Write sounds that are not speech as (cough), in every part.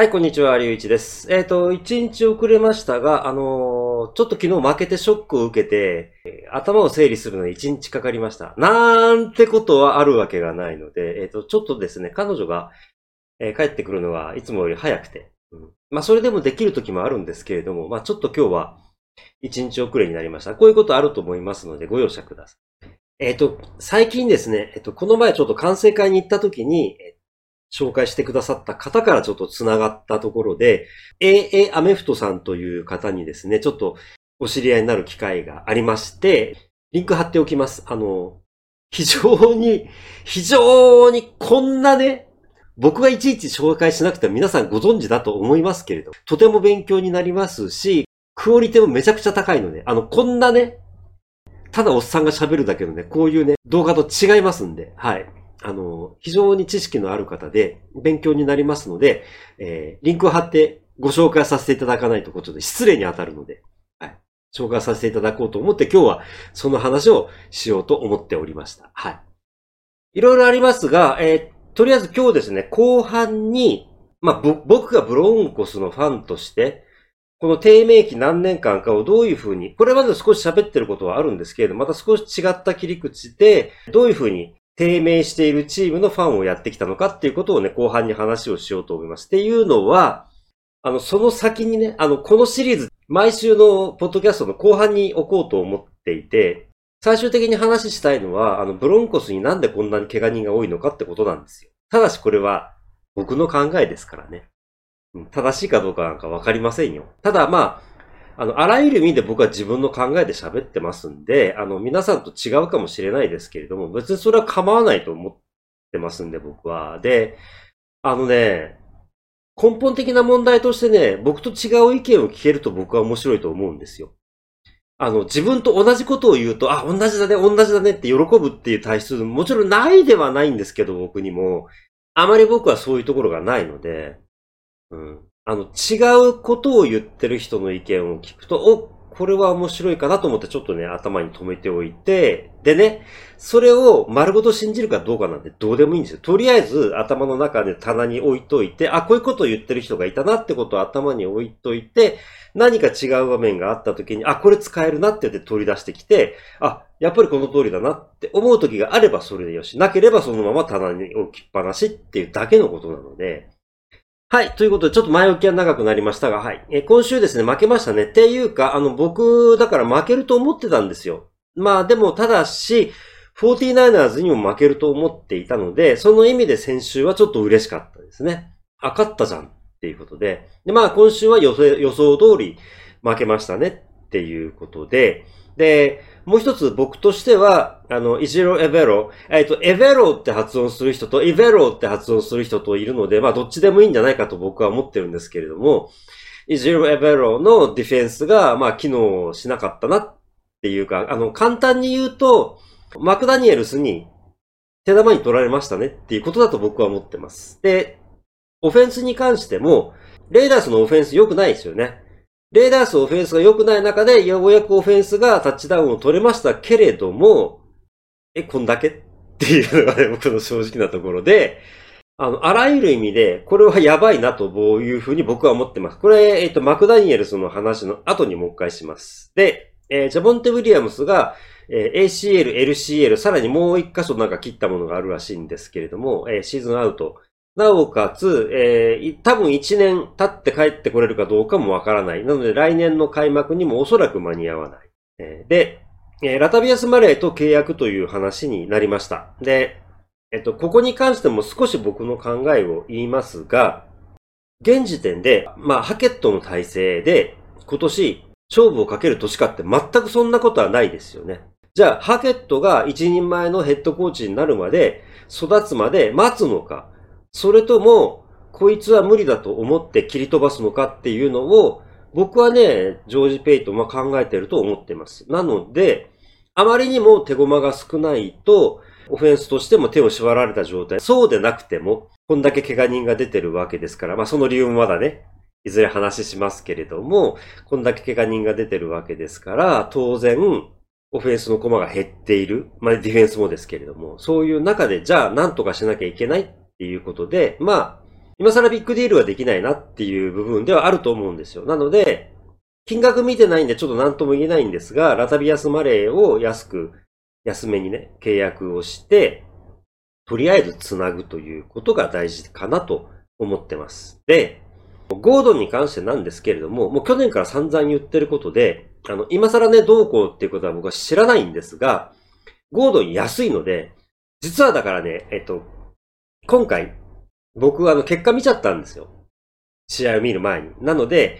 はい、こんにちは、りゅういちです。えっ、ー、と、一日遅れましたが、あのー、ちょっと昨日負けてショックを受けて、頭を整理するのに一日かかりました。なんてことはあるわけがないので、えっ、ー、と、ちょっとですね、彼女が、え帰ってくるのはいつもより早くて、うん、まあ、それでもできる時もあるんですけれども、まあ、ちょっと今日は一日遅れになりました。こういうことあると思いますので、ご容赦ください。えっ、と、最近ですね、えっ、と、この前ちょっと完成会に行った時に、紹介してくださった方からちょっと繋がったところで、AA アメフトさんという方にですね、ちょっとお知り合いになる機会がありまして、リンク貼っておきます。あの、非常に、非常にこんなね、僕がいちいち紹介しなくても皆さんご存知だと思いますけれど、とても勉強になりますし、クオリティもめちゃくちゃ高いので、あの、こんなね、ただおっさんが喋るだけのね、こういうね、動画と違いますんで、はい。あの、非常に知識のある方で勉強になりますので、えー、リンクを貼ってご紹介させていただかないとことで失礼に当たるので、はい。紹介させていただこうと思って今日はその話をしようと思っておりました。はい。いろいろありますが、えー、とりあえず今日ですね、後半に、まあ、僕がブロンコスのファンとして、この低迷期何年間かをどういうふうに、これまで少し喋ってることはあるんですけれど、また少し違った切り口で、どういうふうに低迷しているチームのファンをやってきたのかっていうことをね、後半に話をしようと思います。っていうのは、あの、その先にね、あの、このシリーズ、毎週のポッドキャストの後半に置こうと思っていて、最終的に話したいのは、あの、ブロンコスになんでこんなに怪我人が多いのかってことなんですよ。ただしこれは、僕の考えですからね。正しいかどうかなんかわかりませんよ。ただまあ、あの、あらゆる意味で僕は自分の考えで喋ってますんで、あの、皆さんと違うかもしれないですけれども、別にそれは構わないと思ってますんで、僕は。で、あのね、根本的な問題としてね、僕と違う意見を聞けると僕は面白いと思うんですよ。あの、自分と同じことを言うと、あ、同じだね、同じだねって喜ぶっていう体質、もちろんないではないんですけど、僕にも。あまり僕はそういうところがないので、うん。あの、違うことを言ってる人の意見を聞くと、お、これは面白いかなと思ってちょっとね、頭に留めておいて、でね、それを丸ごと信じるかどうかなんてどうでもいいんですよ。とりあえず頭の中で棚に置いといて、あ、こういうことを言ってる人がいたなってことを頭に置いといて、何か違う場面があった時に、あ、これ使えるなって言って取り出してきて、あ、やっぱりこの通りだなって思う時があればそれでよし、なければそのまま棚に置きっぱなしっていうだけのことなので、はい。ということで、ちょっと前置きは長くなりましたが、はい。え今週ですね、負けましたね。っていうか、あの、僕、だから負けると思ってたんですよ。まあ、でも、ただし、49ers にも負けると思っていたので、その意味で先週はちょっと嬉しかったですね。あ、勝ったじゃんっていうことで。で、まあ、今週は予想予想通り負けましたねっていうことで、で、もう一つ僕としては、あの、イジロエベロ、えっ、と、エベロって発音する人と、イベロって発音する人といるので、まあ、どっちでもいいんじゃないかと僕は思ってるんですけれども、イジロエベロのディフェンスが、まあ、機能しなかったなっていうか、あの、簡単に言うと、マクダニエルスに手玉に取られましたねっていうことだと僕は思ってます。で、オフェンスに関しても、レイダースのオフェンス良くないですよね。レーダースオフェンスが良くない中で、ようやくオフェンスがタッチダウンを取れましたけれども、え、こんだけっていうのがね、僕の正直なところで、あの、あらゆる意味で、これはやばいなとこういうふうに僕は思ってます。これ、えっ、と、マクダニエルスの話の後にもう一回します。で、えー、ジャボンテ・ウィリアムスが、えー、ACL、LCL、さらにもう一箇所なんか切ったものがあるらしいんですけれども、えー、シーズンアウトなおかつ、えー、多分1年経って帰ってこれるかどうかもわからない。なので来年の開幕にもおそらく間に合わない。えー、で、えー、ラタビアス・マレーと契約という話になりました。で、えっと、ここに関しても少し僕の考えを言いますが、現時点で、まあ、ハケットの体制で今年勝負をかける年かって全くそんなことはないですよね。じゃあ、ハケットが一人前のヘッドコーチになるまで、育つまで待つのか、それとも、こいつは無理だと思って切り飛ばすのかっていうのを、僕はね、ジョージ・ペイトンは考えてると思ってます。なので、あまりにも手駒が少ないと、オフェンスとしても手を縛られた状態。そうでなくても、こんだけ怪我人が出てるわけですから、まあその理由もまだね、いずれ話しますけれども、こんだけ怪我人が出てるわけですから、当然、オフェンスの駒が減っている。まあディフェンスもですけれども、そういう中で、じゃあ何とかしなきゃいけないっていうことで、まあ、今更ビッグディールはできないなっていう部分ではあると思うんですよ。なので、金額見てないんでちょっと何とも言えないんですが、ラタビアスマレーを安く、安めにね、契約をして、とりあえずつなぐということが大事かなと思ってます。で、ゴードンに関してなんですけれども、もう去年から散々言ってることで、あの、今更ね、どうこうっていうことは僕は知らないんですが、ゴードン安いので、実はだからね、えっと、今回、僕はあの、結果見ちゃったんですよ。試合を見る前に。なので、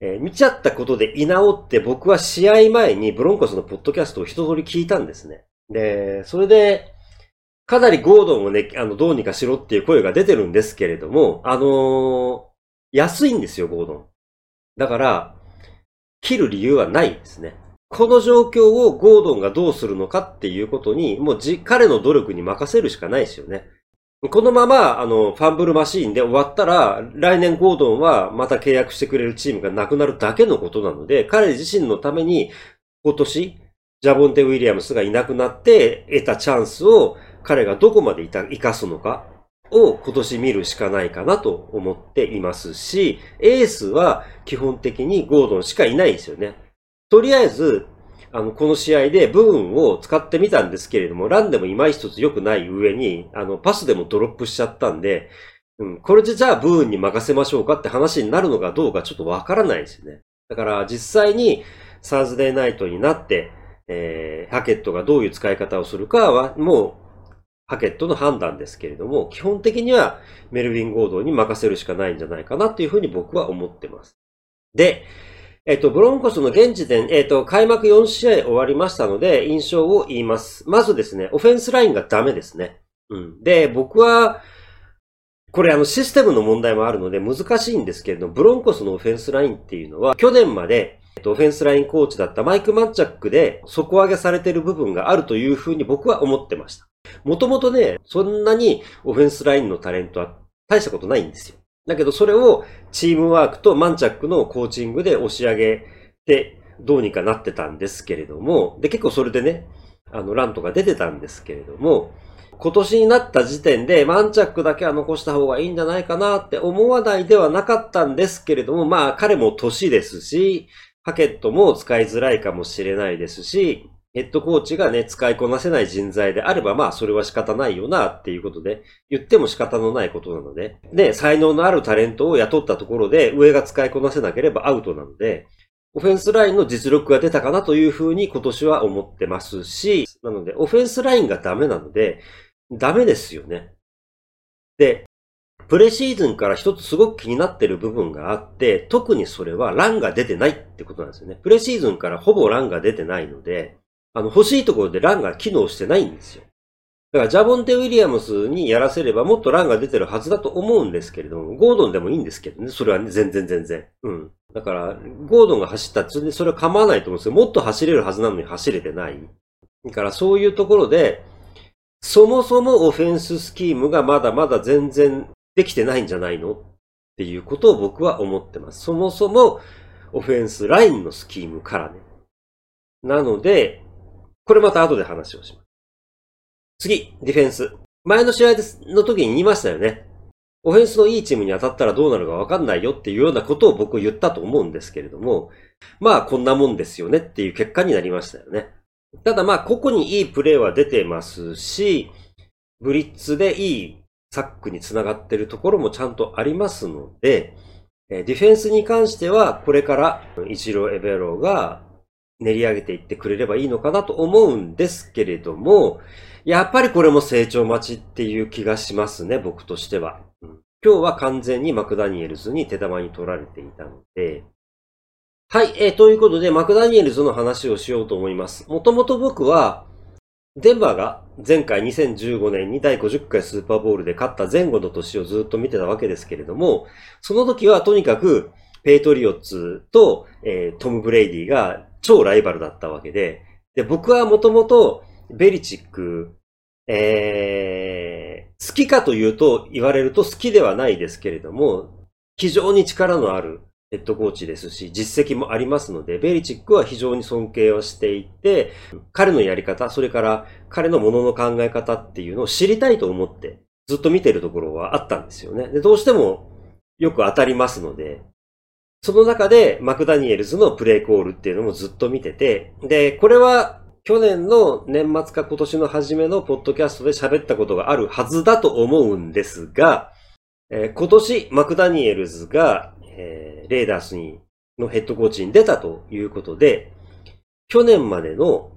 えー、見ちゃったことで居直って僕は試合前にブロンコスのポッドキャストを一通り聞いたんですね。で、それで、かなりゴードンをね、あの、どうにかしろっていう声が出てるんですけれども、あのー、安いんですよ、ゴードン。だから、切る理由はないですね。この状況をゴードンがどうするのかっていうことに、もうじ、彼の努力に任せるしかないですよね。このまま、あの、ファンブルマシーンで終わったら、来年ゴードンはまた契約してくれるチームがなくなるだけのことなので、彼自身のために、今年、ジャボンテ・ウィリアムスがいなくなって得たチャンスを彼がどこまで生かすのかを今年見るしかないかなと思っていますし、エースは基本的にゴードンしかいないですよね。とりあえず、あの、この試合でブーンを使ってみたんですけれども、ランでも今一つ良くない上に、あの、パスでもドロップしちゃったんで、うん、これでじゃあブーンに任せましょうかって話になるのかどうかちょっとわからないですよね。だから実際にサーズデーナイトになって、えー、ハケットがどういう使い方をするかは、もう、ハケットの判断ですけれども、基本的にはメルヴィン・ゴードンに任せるしかないんじゃないかなっていうふうに僕は思ってます。で、えっと、ブロンコスの現時点、えっと、開幕4試合終わりましたので、印象を言います。まずですね、オフェンスラインがダメですね。うん。で、僕は、これあのシステムの問題もあるので難しいんですけれども、ブロンコスのオフェンスラインっていうのは、去年までオフェンスラインコーチだったマイク・マッチャックで底上げされてる部分があるというふうに僕は思ってました。もともとね、そんなにオフェンスラインのタレントは大したことないんですよ。だけどそれをチームワークとマンチャックのコーチングで押し上げてどうにかなってたんですけれども、で、結構それでね、あの、ランとか出てたんですけれども、今年になった時点でマンチャックだけは残した方がいいんじゃないかなって思わないではなかったんですけれども、まあ彼も年ですし、パケットも使いづらいかもしれないですし、ヘッドコーチがね、使いこなせない人材であれば、まあ、それは仕方ないよな、っていうことで、言っても仕方のないことなので、で、才能のあるタレントを雇ったところで、上が使いこなせなければアウトなので、オフェンスラインの実力が出たかなというふうに今年は思ってますし、なので、オフェンスラインがダメなので、ダメですよね。で、プレシーズンから一つすごく気になってる部分があって、特にそれはランが出てないってことなんですよね。プレシーズンからほぼランが出てないので、あの、欲しいところでランが機能してないんですよ。だから、ジャボンテ・ウィリアムスにやらせればもっとランが出てるはずだと思うんですけれども、ゴードンでもいいんですけどね。それはね、全然全然。うん。だから、ゴードンが走ったってそれは構わないと思うんですよ。もっと走れるはずなのに走れてない。だから、そういうところで、そもそもオフェンススキームがまだまだ全然できてないんじゃないの？っていうことを僕は思ってます。そもそもオフェンスラインのスキームからね。なので、これまた後で話をします。次、ディフェンス。前の試合の時に言いましたよね。オフェンスのいいチームに当たったらどうなるかわかんないよっていうようなことを僕言ったと思うんですけれども、まあこんなもんですよねっていう結果になりましたよね。ただまあ個々にいいプレーは出てますし、ブリッツでいいサックにつながってるところもちゃんとありますので、ディフェンスに関しては、これからイチロー・エベローが練り上げていってくれればいいのかなと思うんですけれども、やっぱりこれも成長待ちっていう気がしますね、僕としては。今日は完全にマクダニエルズに手玉に取られていたので、はい、えー、ということで、マクダニエルズの話をしようと思います。もともと僕は、デンバーが前回2015年に第50回スーパーボールで勝った前後の年をずっと見てたわけですけれども、その時はとにかくペイトリオッツと、えー、トム・ブレイディが超ライバルだったわけで、で、僕はもともとベリチック、えー、好きかというと言われると好きではないですけれども、非常に力のあるヘッドコーチですし、実績もありますので、ベリチックは非常に尊敬をしていて、彼のやり方、それから彼のものの考え方っていうのを知りたいと思ってずっと見てるところはあったんですよね。で、どうしてもよく当たりますので、その中でマクダニエルズのプレイコールっていうのもずっと見てて、で、これは去年の年末か今年の初めのポッドキャストで喋ったことがあるはずだと思うんですが、えー、今年マクダニエルズが、えー、レーダースにのヘッドコーチに出たということで、去年までの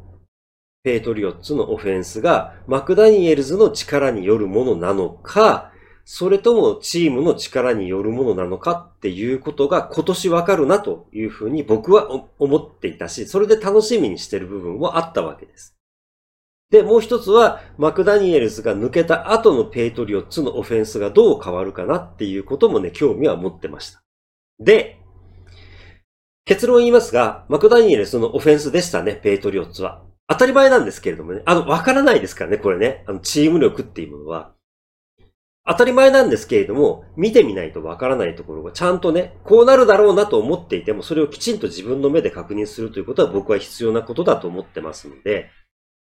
ペイトリオッツのオフェンスがマクダニエルズの力によるものなのか、それともチームの力によるものなのかっていうことが今年わかるなというふうに僕は思っていたし、それで楽しみにしてる部分もあったわけです。で、もう一つは、マクダニエルズが抜けた後のペイトリオッツのオフェンスがどう変わるかなっていうこともね、興味は持ってました。で、結論言いますが、マクダニエルズのオフェンスでしたね、ペイトリオッツは。当たり前なんですけれどもね。あの、わからないですからね、これね。あの、チーム力っていうものは。当たり前なんですけれども、見てみないとわからないところがちゃんとね、こうなるだろうなと思っていても、それをきちんと自分の目で確認するということは僕は必要なことだと思ってますので、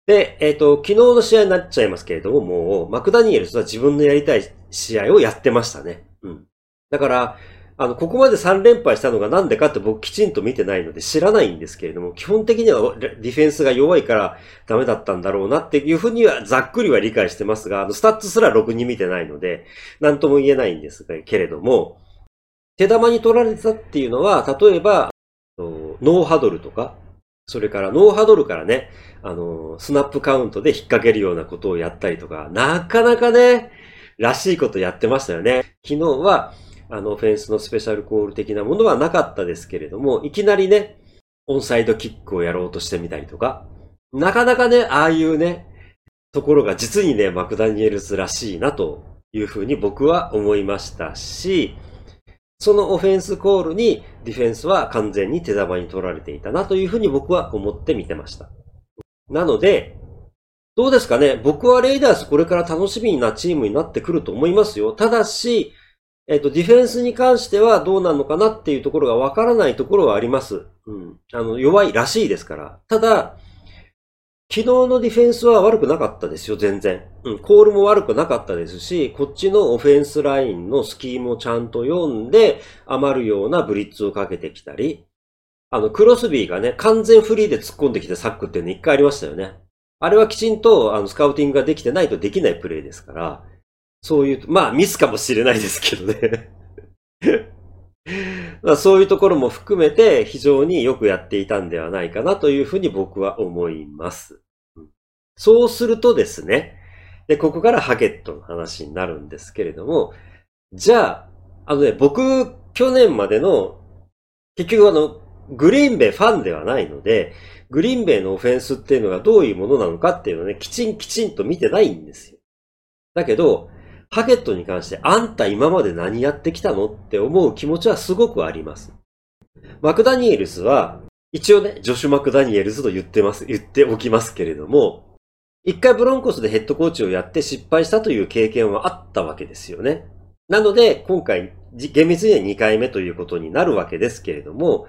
で、えっ、ー、と、昨日の試合になっちゃいますけれども、もう、マクダニエルスは自分のやりたい試合をやってましたね。うん。だから、あの、ここまで3連敗したのがなんでかって僕きちんと見てないので知らないんですけれども、基本的にはディフェンスが弱いからダメだったんだろうなっていうふうにはざっくりは理解してますが、あの、スタッツすらろくに見てないので、なんとも言えないんですけれども、手玉に取られたっていうのは、例えば、ノーハドルとか、それからノーハドルからね、あの、スナップカウントで引っ掛けるようなことをやったりとか、なかなかね、らしいことやってましたよね。昨日は、あの、オフェンスのスペシャルコール的なものはなかったですけれども、いきなりね、オンサイドキックをやろうとしてみたりとか、なかなかね、ああいうね、ところが実にね、マクダニエルズらしいなというふうに僕は思いましたし、そのオフェンスコールにディフェンスは完全に手玉に取られていたなというふうに僕は思って見てました。なので、どうですかね？僕はレイダースこれから楽しみなチームになってくると思いますよ。ただし、えっ、と、ディフェンスに関してはどうなのかなっていうところがわからないところはあります。うん。あの、弱いらしいですから。ただ、昨日のディフェンスは悪くなかったですよ、全然。うん、コールも悪くなかったですし、こっちのオフェンスラインのスキームをちゃんと読んで、余るようなブリッツをかけてきたり、あの、クロスビーがね、完全フリーで突っ込んできてサックっていうの一回ありましたよね。あれはきちんと、あの、スカウティングができてないとできないプレイですから、そういう、まあミスかもしれないですけどね (laughs) まあ、そういうところも含めて非常によくやっていたんではないかなというふうに僕は思います。そうするとですね、で、ここからハゲットの話になるんですけれども、じゃあ、あのね、僕、去年までの、結局あの、グリーンベイファンではないので、グリーンベイのオフェンスっていうのがどういうものなのかっていうのをね、きちんきちんと見てないんですよ。だけど、ハゲットに関してあんた今まで何やってきたのって思う気持ちはすごくあります。マクダニエルズは、一応ね、ジョシュ・マクダニエルズと言ってます、言っておきますけれども、一回ブロンコスでヘッドコーチをやって失敗したという経験はあったわけですよね。なので、今回、厳密には2回目ということになるわけですけれども、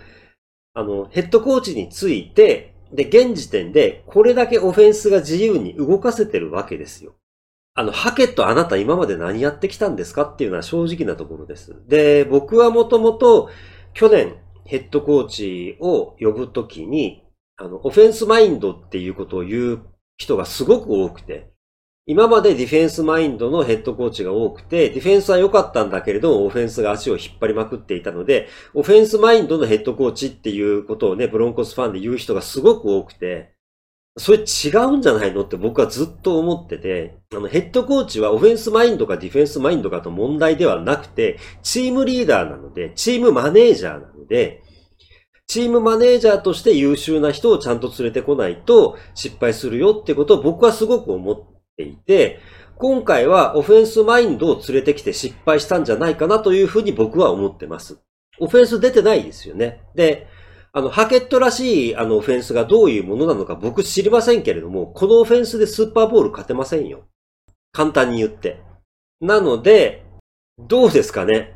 あの、ヘッドコーチについて、で、現時点でこれだけオフェンスが自由に動かせてるわけですよ。あの、ハケットあなた今まで何やってきたんですかっていうのは正直なところです。で、僕はもともと去年ヘッドコーチを呼ぶときに、あの、オフェンスマインドっていうことを言う人がすごく多くて、今までディフェンスマインドのヘッドコーチが多くて、ディフェンスは良かったんだけれども、オフェンスが足を引っ張りまくっていたので、オフェンスマインドのヘッドコーチっていうことをね、ブロンコスファンで言う人がすごく多くて、それ違うんじゃないのって僕はずっと思ってて、あの、ヘッドコーチはオフェンスマインドかディフェンスマインドかと問題ではなくて、チームリーダーなので、チームマネージャーなので、チームマネージャーとして優秀な人をちゃんと連れてこないと失敗するよってことを僕はすごく思っていて、今回はオフェンスマインドを連れてきて失敗したんじゃないかなというふうに僕は思ってます。オフェンス出てないですよね。で、あの、ハケットらしいあのオフェンスがどういうものなのか僕知りませんけれども、このオフェンスでスーパーボール勝てませんよ。簡単に言って。なので、どうですかね。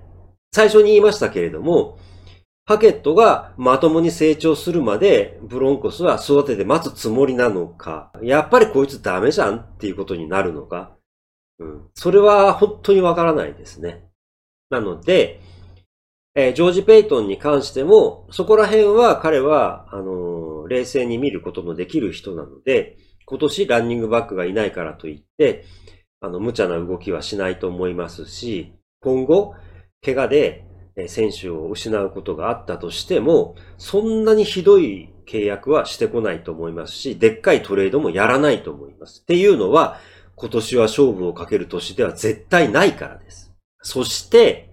最初に言いましたけれども、ハケットがまともに成長するまでブロンコスは育てて待つつもりなのか、やっぱりこいつダメじゃんっていうことになるのか。うん。それは本当にわからないですね。なので、えー、ジョージ・ペイトンに関しても、そこら辺は彼は、あのー、冷静に見ることのできる人なので、今年ランニングバックがいないからといって、あの、無茶な動きはしないと思いますし、今後、怪我で選手を失うことがあったとしても、そんなにひどい契約はしてこないと思いますし、でっかいトレードもやらないと思います。っていうのは、今年は勝負をかける年では絶対ないからです。そして、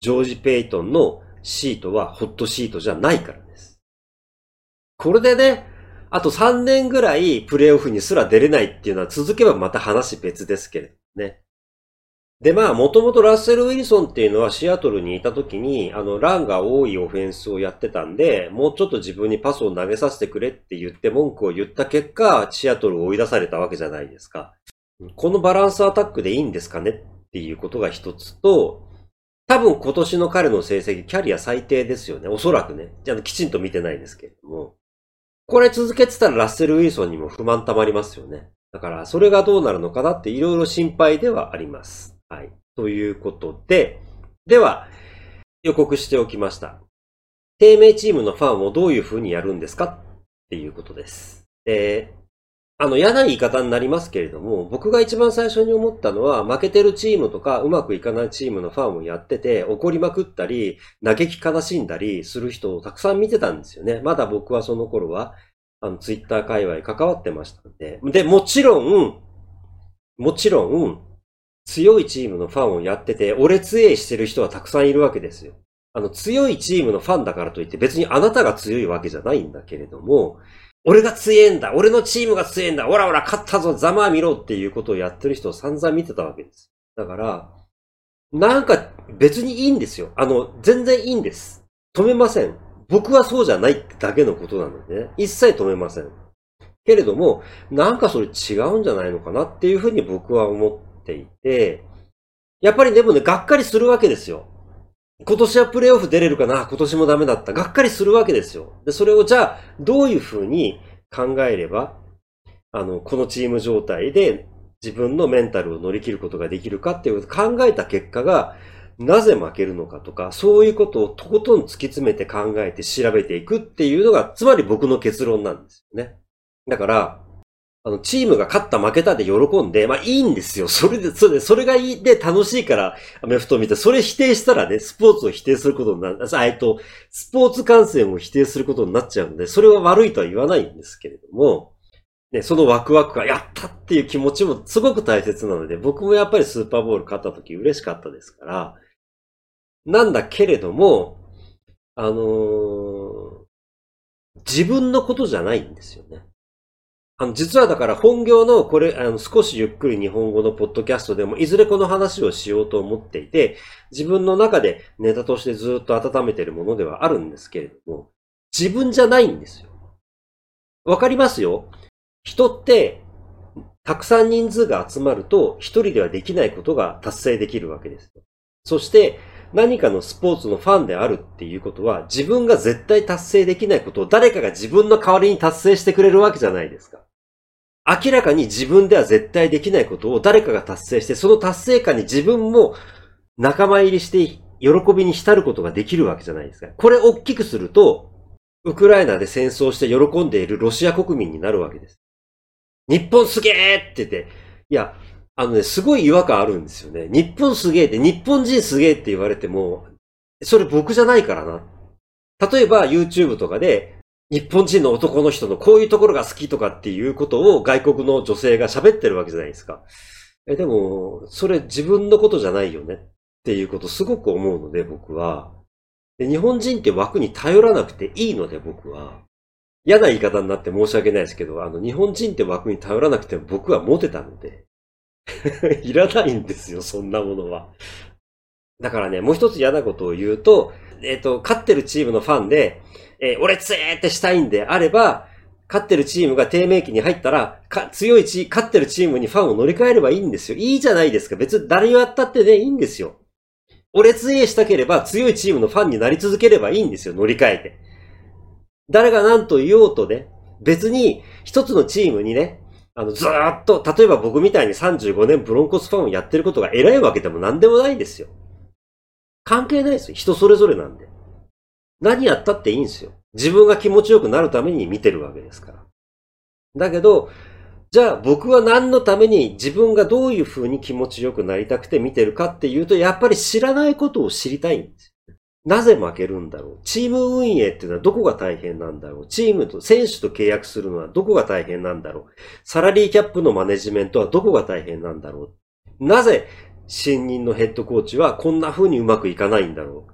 ジョージ・ペイトンのシートはホットシートじゃないからです。これでね、あと3年ぐらいプレイオフにすら出れないっていうのは続けばまた話別ですけれどね。で、まあ、もともとラッセル・ウィルソンっていうのはシアトルにいた時に、あの、ランが多いオフェンスをやってたんで、もうちょっと自分にパスを投げさせてくれって言って文句を言った結果、シアトルを追い出されたわけじゃないですか。このバランスアタックでいいんですかねっていうことが一つと、多分今年の彼の成績、キャリア最低ですよね。おそらくね。じゃあ、きちんと見てないですけれども。これ続けてたらラッセル・ウィルソンにも不満溜まりますよね。だから、それがどうなるのかなっていろいろ心配ではあります。はい。ということで、では、予告しておきました。低迷チームのファンをどういう風にやるんですかっていうことです。あの、嫌な言い方になりますけれども、僕が一番最初に思ったのは、負けてるチームとか、うまくいかないチームのファンをやってて、怒りまくったり、嘆き悲しんだりする人をたくさん見てたんですよね。まだ僕はその頃は、あの、ツイッター界隈関わってましたんで。で、もちろん、もちろん、強いチームのファンをやってて、俺強いしてる人はたくさんいるわけですよ。あの、強いチームのファンだからといって別にあなたが強いわけじゃないんだけれども、俺が強いんだ俺のチームが強いんだオラオラ勝ったぞざまあ見ろっていうことをやってる人を散々見てたわけです。だから、なんか別にいいんですよ。あの、全然いいんです。止めません。僕はそうじゃないだけのことなので、ね、一切止めません。けれども、なんかそれ違うんじゃないのかなっていうふうに僕は思っていて、やっぱりでもね、がっかりするわけですよ。今年はプレイオフ出れるかな？今年もダメだった。がっかりするわけですよ。で、それをじゃあ、どういうふうに考えれば、あの、このチーム状態で自分のメンタルを乗り切ることができるかっていう考えた結果が、なぜ負けるのかとか、そういうことをとことん突き詰めて考えて調べていくっていうのが、つまり僕の結論なんですよね。だから、あの、チームが勝った負けたで喜んで、まあいいんですよ。(laughs) それで、それで、それがいいで楽しいから、アメフトを見て、それ否定したらね、スポーツを否定することになる、えっと、スポーツ観戦を否定することになっちゃうので、それは悪いとは言わないんですけれども、ね、そのワクワクがやったっていう気持ちもすごく大切なので、僕もやっぱりスーパーボール勝った時嬉しかったですから、なんだけれども、あのー、自分のことじゃないんですよね。あの、実はだから本業のこれ、あの、少しゆっくり日本語のポッドキャストでも、いずれこの話をしようと思っていて、自分の中でネタとしてずっと温めているものではあるんですけれども、自分じゃないんですよ。わかりますよ人って、たくさん人数が集まると、一人ではできないことが達成できるわけです。そして、何かのスポーツのファンであるっていうことは、自分が絶対達成できないことを誰かが自分の代わりに達成してくれるわけじゃないですか。明らかに自分では絶対できないことを誰かが達成して、その達成感に自分も仲間入りして喜びに浸ることができるわけじゃないですか。これ大きくすると、ウクライナで戦争して喜んでいるロシア国民になるわけです。日本すげーって言って、いや、あのね、すごい違和感あるんですよね。日本すげーって、日本人すげーって言われても、それ僕じゃないからな。例えば YouTube とかで、日本人の男の人のこういうところが好きとかっていうことを外国の女性が喋ってるわけじゃないですか。え、でも、それ自分のことじゃないよねっていうことすごく思うので僕は。日本人って枠に頼らなくていいので僕は。嫌な言い方になって申し訳ないですけど、あの、日本人って枠に頼らなくても僕はモテたので。(laughs) いらないんですよ、そんなものは。だからね、もう一つ嫌なことを言うと、えっ、ー、と、勝ってるチームのファンで、えー、俺強えーってしたいんであれば、勝ってるチームが低迷期に入ったら、か強いチ勝ってるチームにファンを乗り換えればいいんですよ。いいじゃないですか。別に誰をやったってね、いいんですよ。俺強えしたければ強いチームのファンになり続ければいいんですよ。乗り換えて。誰が何と言おうとね、別に一つのチームにね、あの、ずーっと、例えば僕みたいに35年ブロンコスファンをやってることが偉いわけでも何でもないですよ。関係ないですよ。人それぞれなんで。何やったっていいんですよ。自分が気持ちよくなるために見てるわけですから。だけど、じゃあ僕は何のために自分がどういう風に気持ちよくなりたくて見てるかっていうと、やっぱり知らないことを知りたいんです。なぜ負けるんだろうチーム運営っていうのはどこが大変なんだろうチームと、選手と契約するのはどこが大変なんだろうサラリーキャップのマネジメントはどこが大変なんだろうなぜ新任のヘッドコーチはこんな風にうまくいかないんだろ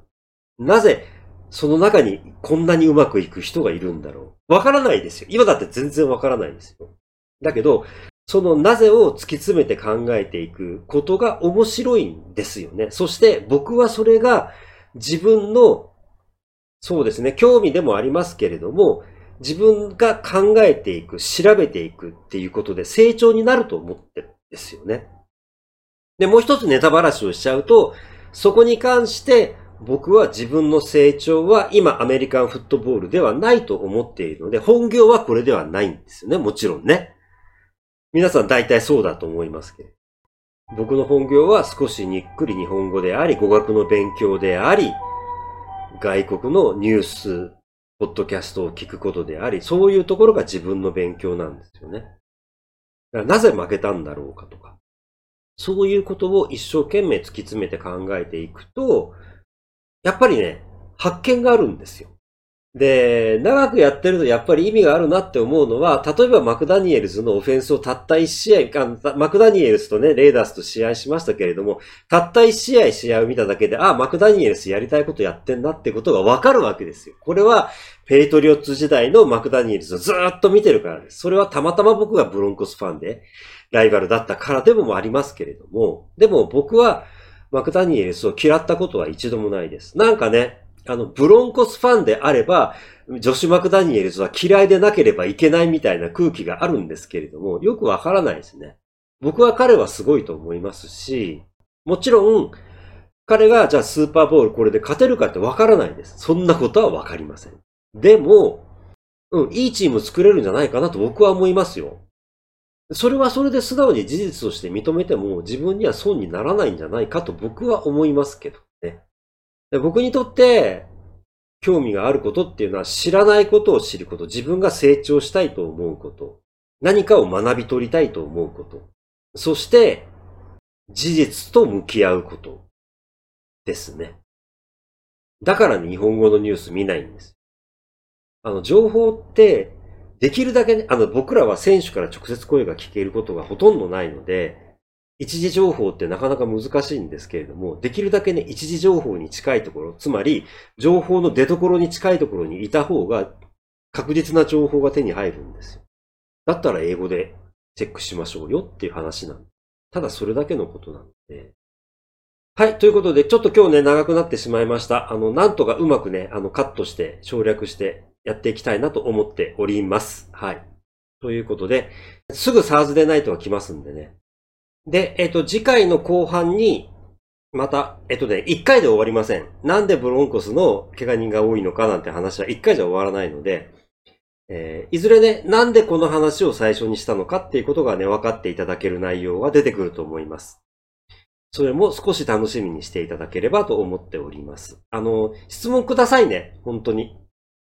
うなぜその中にこんなにうまくいく人がいるんだろうわからないですよ。今だって全然わからないですよ。だけど、そのなぜを突き詰めて考えていくことが面白いんですよね。そして僕はそれが自分の、そうですね、興味でもありますけれども、自分が考えていく、調べていくっていうことで成長になると思ってるんですよね。で、もう一つネタばらしをしちゃうと、そこに関して僕は自分の成長は今アメリカンフットボールではないと思っているので、本業はこれではないんですよね。もちろんね。皆さん大体そうだと思いますけど。僕の本業は少しにっくり日本語であり、語学の勉強であり、外国のニュース、ポッドキャストを聞くことであり、そういうところが自分の勉強なんですよね。だからなぜ負けたんだろうかとか、そういうことを一生懸命突き詰めて考えていくと、やっぱりね、発見があるんですよ。で、長くやってるとやっぱり意味があるなって思うのは、例えばマクダニエルズのオフェンスをたった1試合、マクダニエルズとね、レーダースと試合しましたけれども、たった1試合試合を見ただけで、あ、マクダニエルズやりたいことやってんなってことがわかるわけですよ。これは、ペイトリオッツ時代のマクダニエルズをずっと見てるからです。それはたまたま僕がブロンコスファンで、ライバルだったからでもありますけれども、でも僕は、マクダニエルズを嫌ったことは一度もないです。なんかね、あの、ブロンコスファンであれば、ジョシュ・マクダニエルズは嫌いでなければいけないみたいな空気があるんですけれども、よくわからないですね。僕は彼はすごいと思いますし、もちろん、彼がじゃあスーパーボールこれで勝てるかってわからないです。そんなことはわかりません。でも、うん、いいチーム作れるんじゃないかなと僕は思いますよ。それはそれで素直に事実として認めても自分には損にならないんじゃないかと僕は思いますけどね。僕にとって興味があることっていうのは知らないことを知ること、自分が成長したいと思うこと、何かを学び取りたいと思うこと、そして事実と向き合うことですね。だから、日本語のニュース見ないんです。あの、情報って、できるだけね、あの、僕らは選手から直接声が聞けることがほとんどないので、一時情報ってなかなか難しいんですけれども、できるだけね、一時情報に近いところ、つまり、情報の出所に近いところにいた方が、確実な情報が手に入るんですよ。だったら英語でチェックしましょうよっていう話なんでただそれだけのことなんで。はい。ということで、ちょっと今日ね、長くなってしまいました。あの、なんとかうまくね、あの、カットして、省略してやっていきたいなと思っております。はい。ということで、すぐサーズデーナイトが来ますんでね。で、えっ、と、次回の後半に、また、えっとね、一回で終わりません。なんでブロンコスの怪我人が多いのかなんて話は一回じゃ終わらないので、えー、いずれね、なんでこの話を最初にしたのかっていうことがね、分かっていただける内容は出てくると思います。それも少し楽しみにしていただければと思っております。あの、質問くださいね。本当に。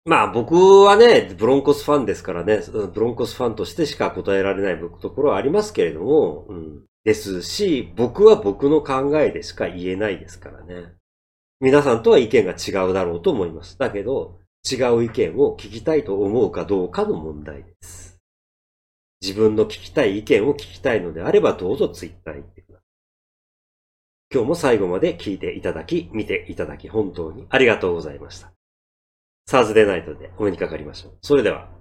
まあ僕はね、ブロンコスファンですからね、ブロンコスファンとしてしか答えられないところはありますけれども、うん、ですし、僕は僕の考えでしか言えないですからね。皆さんとは意見が違うだろうと思います。だけど、違う意見を聞きたいと思うかどうかの問題です。自分の聞きたい意見を聞きたいのであればどうぞツイッターに行ってください。今日も最後まで聞いていただき、見ていただき本当にありがとうございました。サーズデーナイトでお目にかかりましょう。それでは。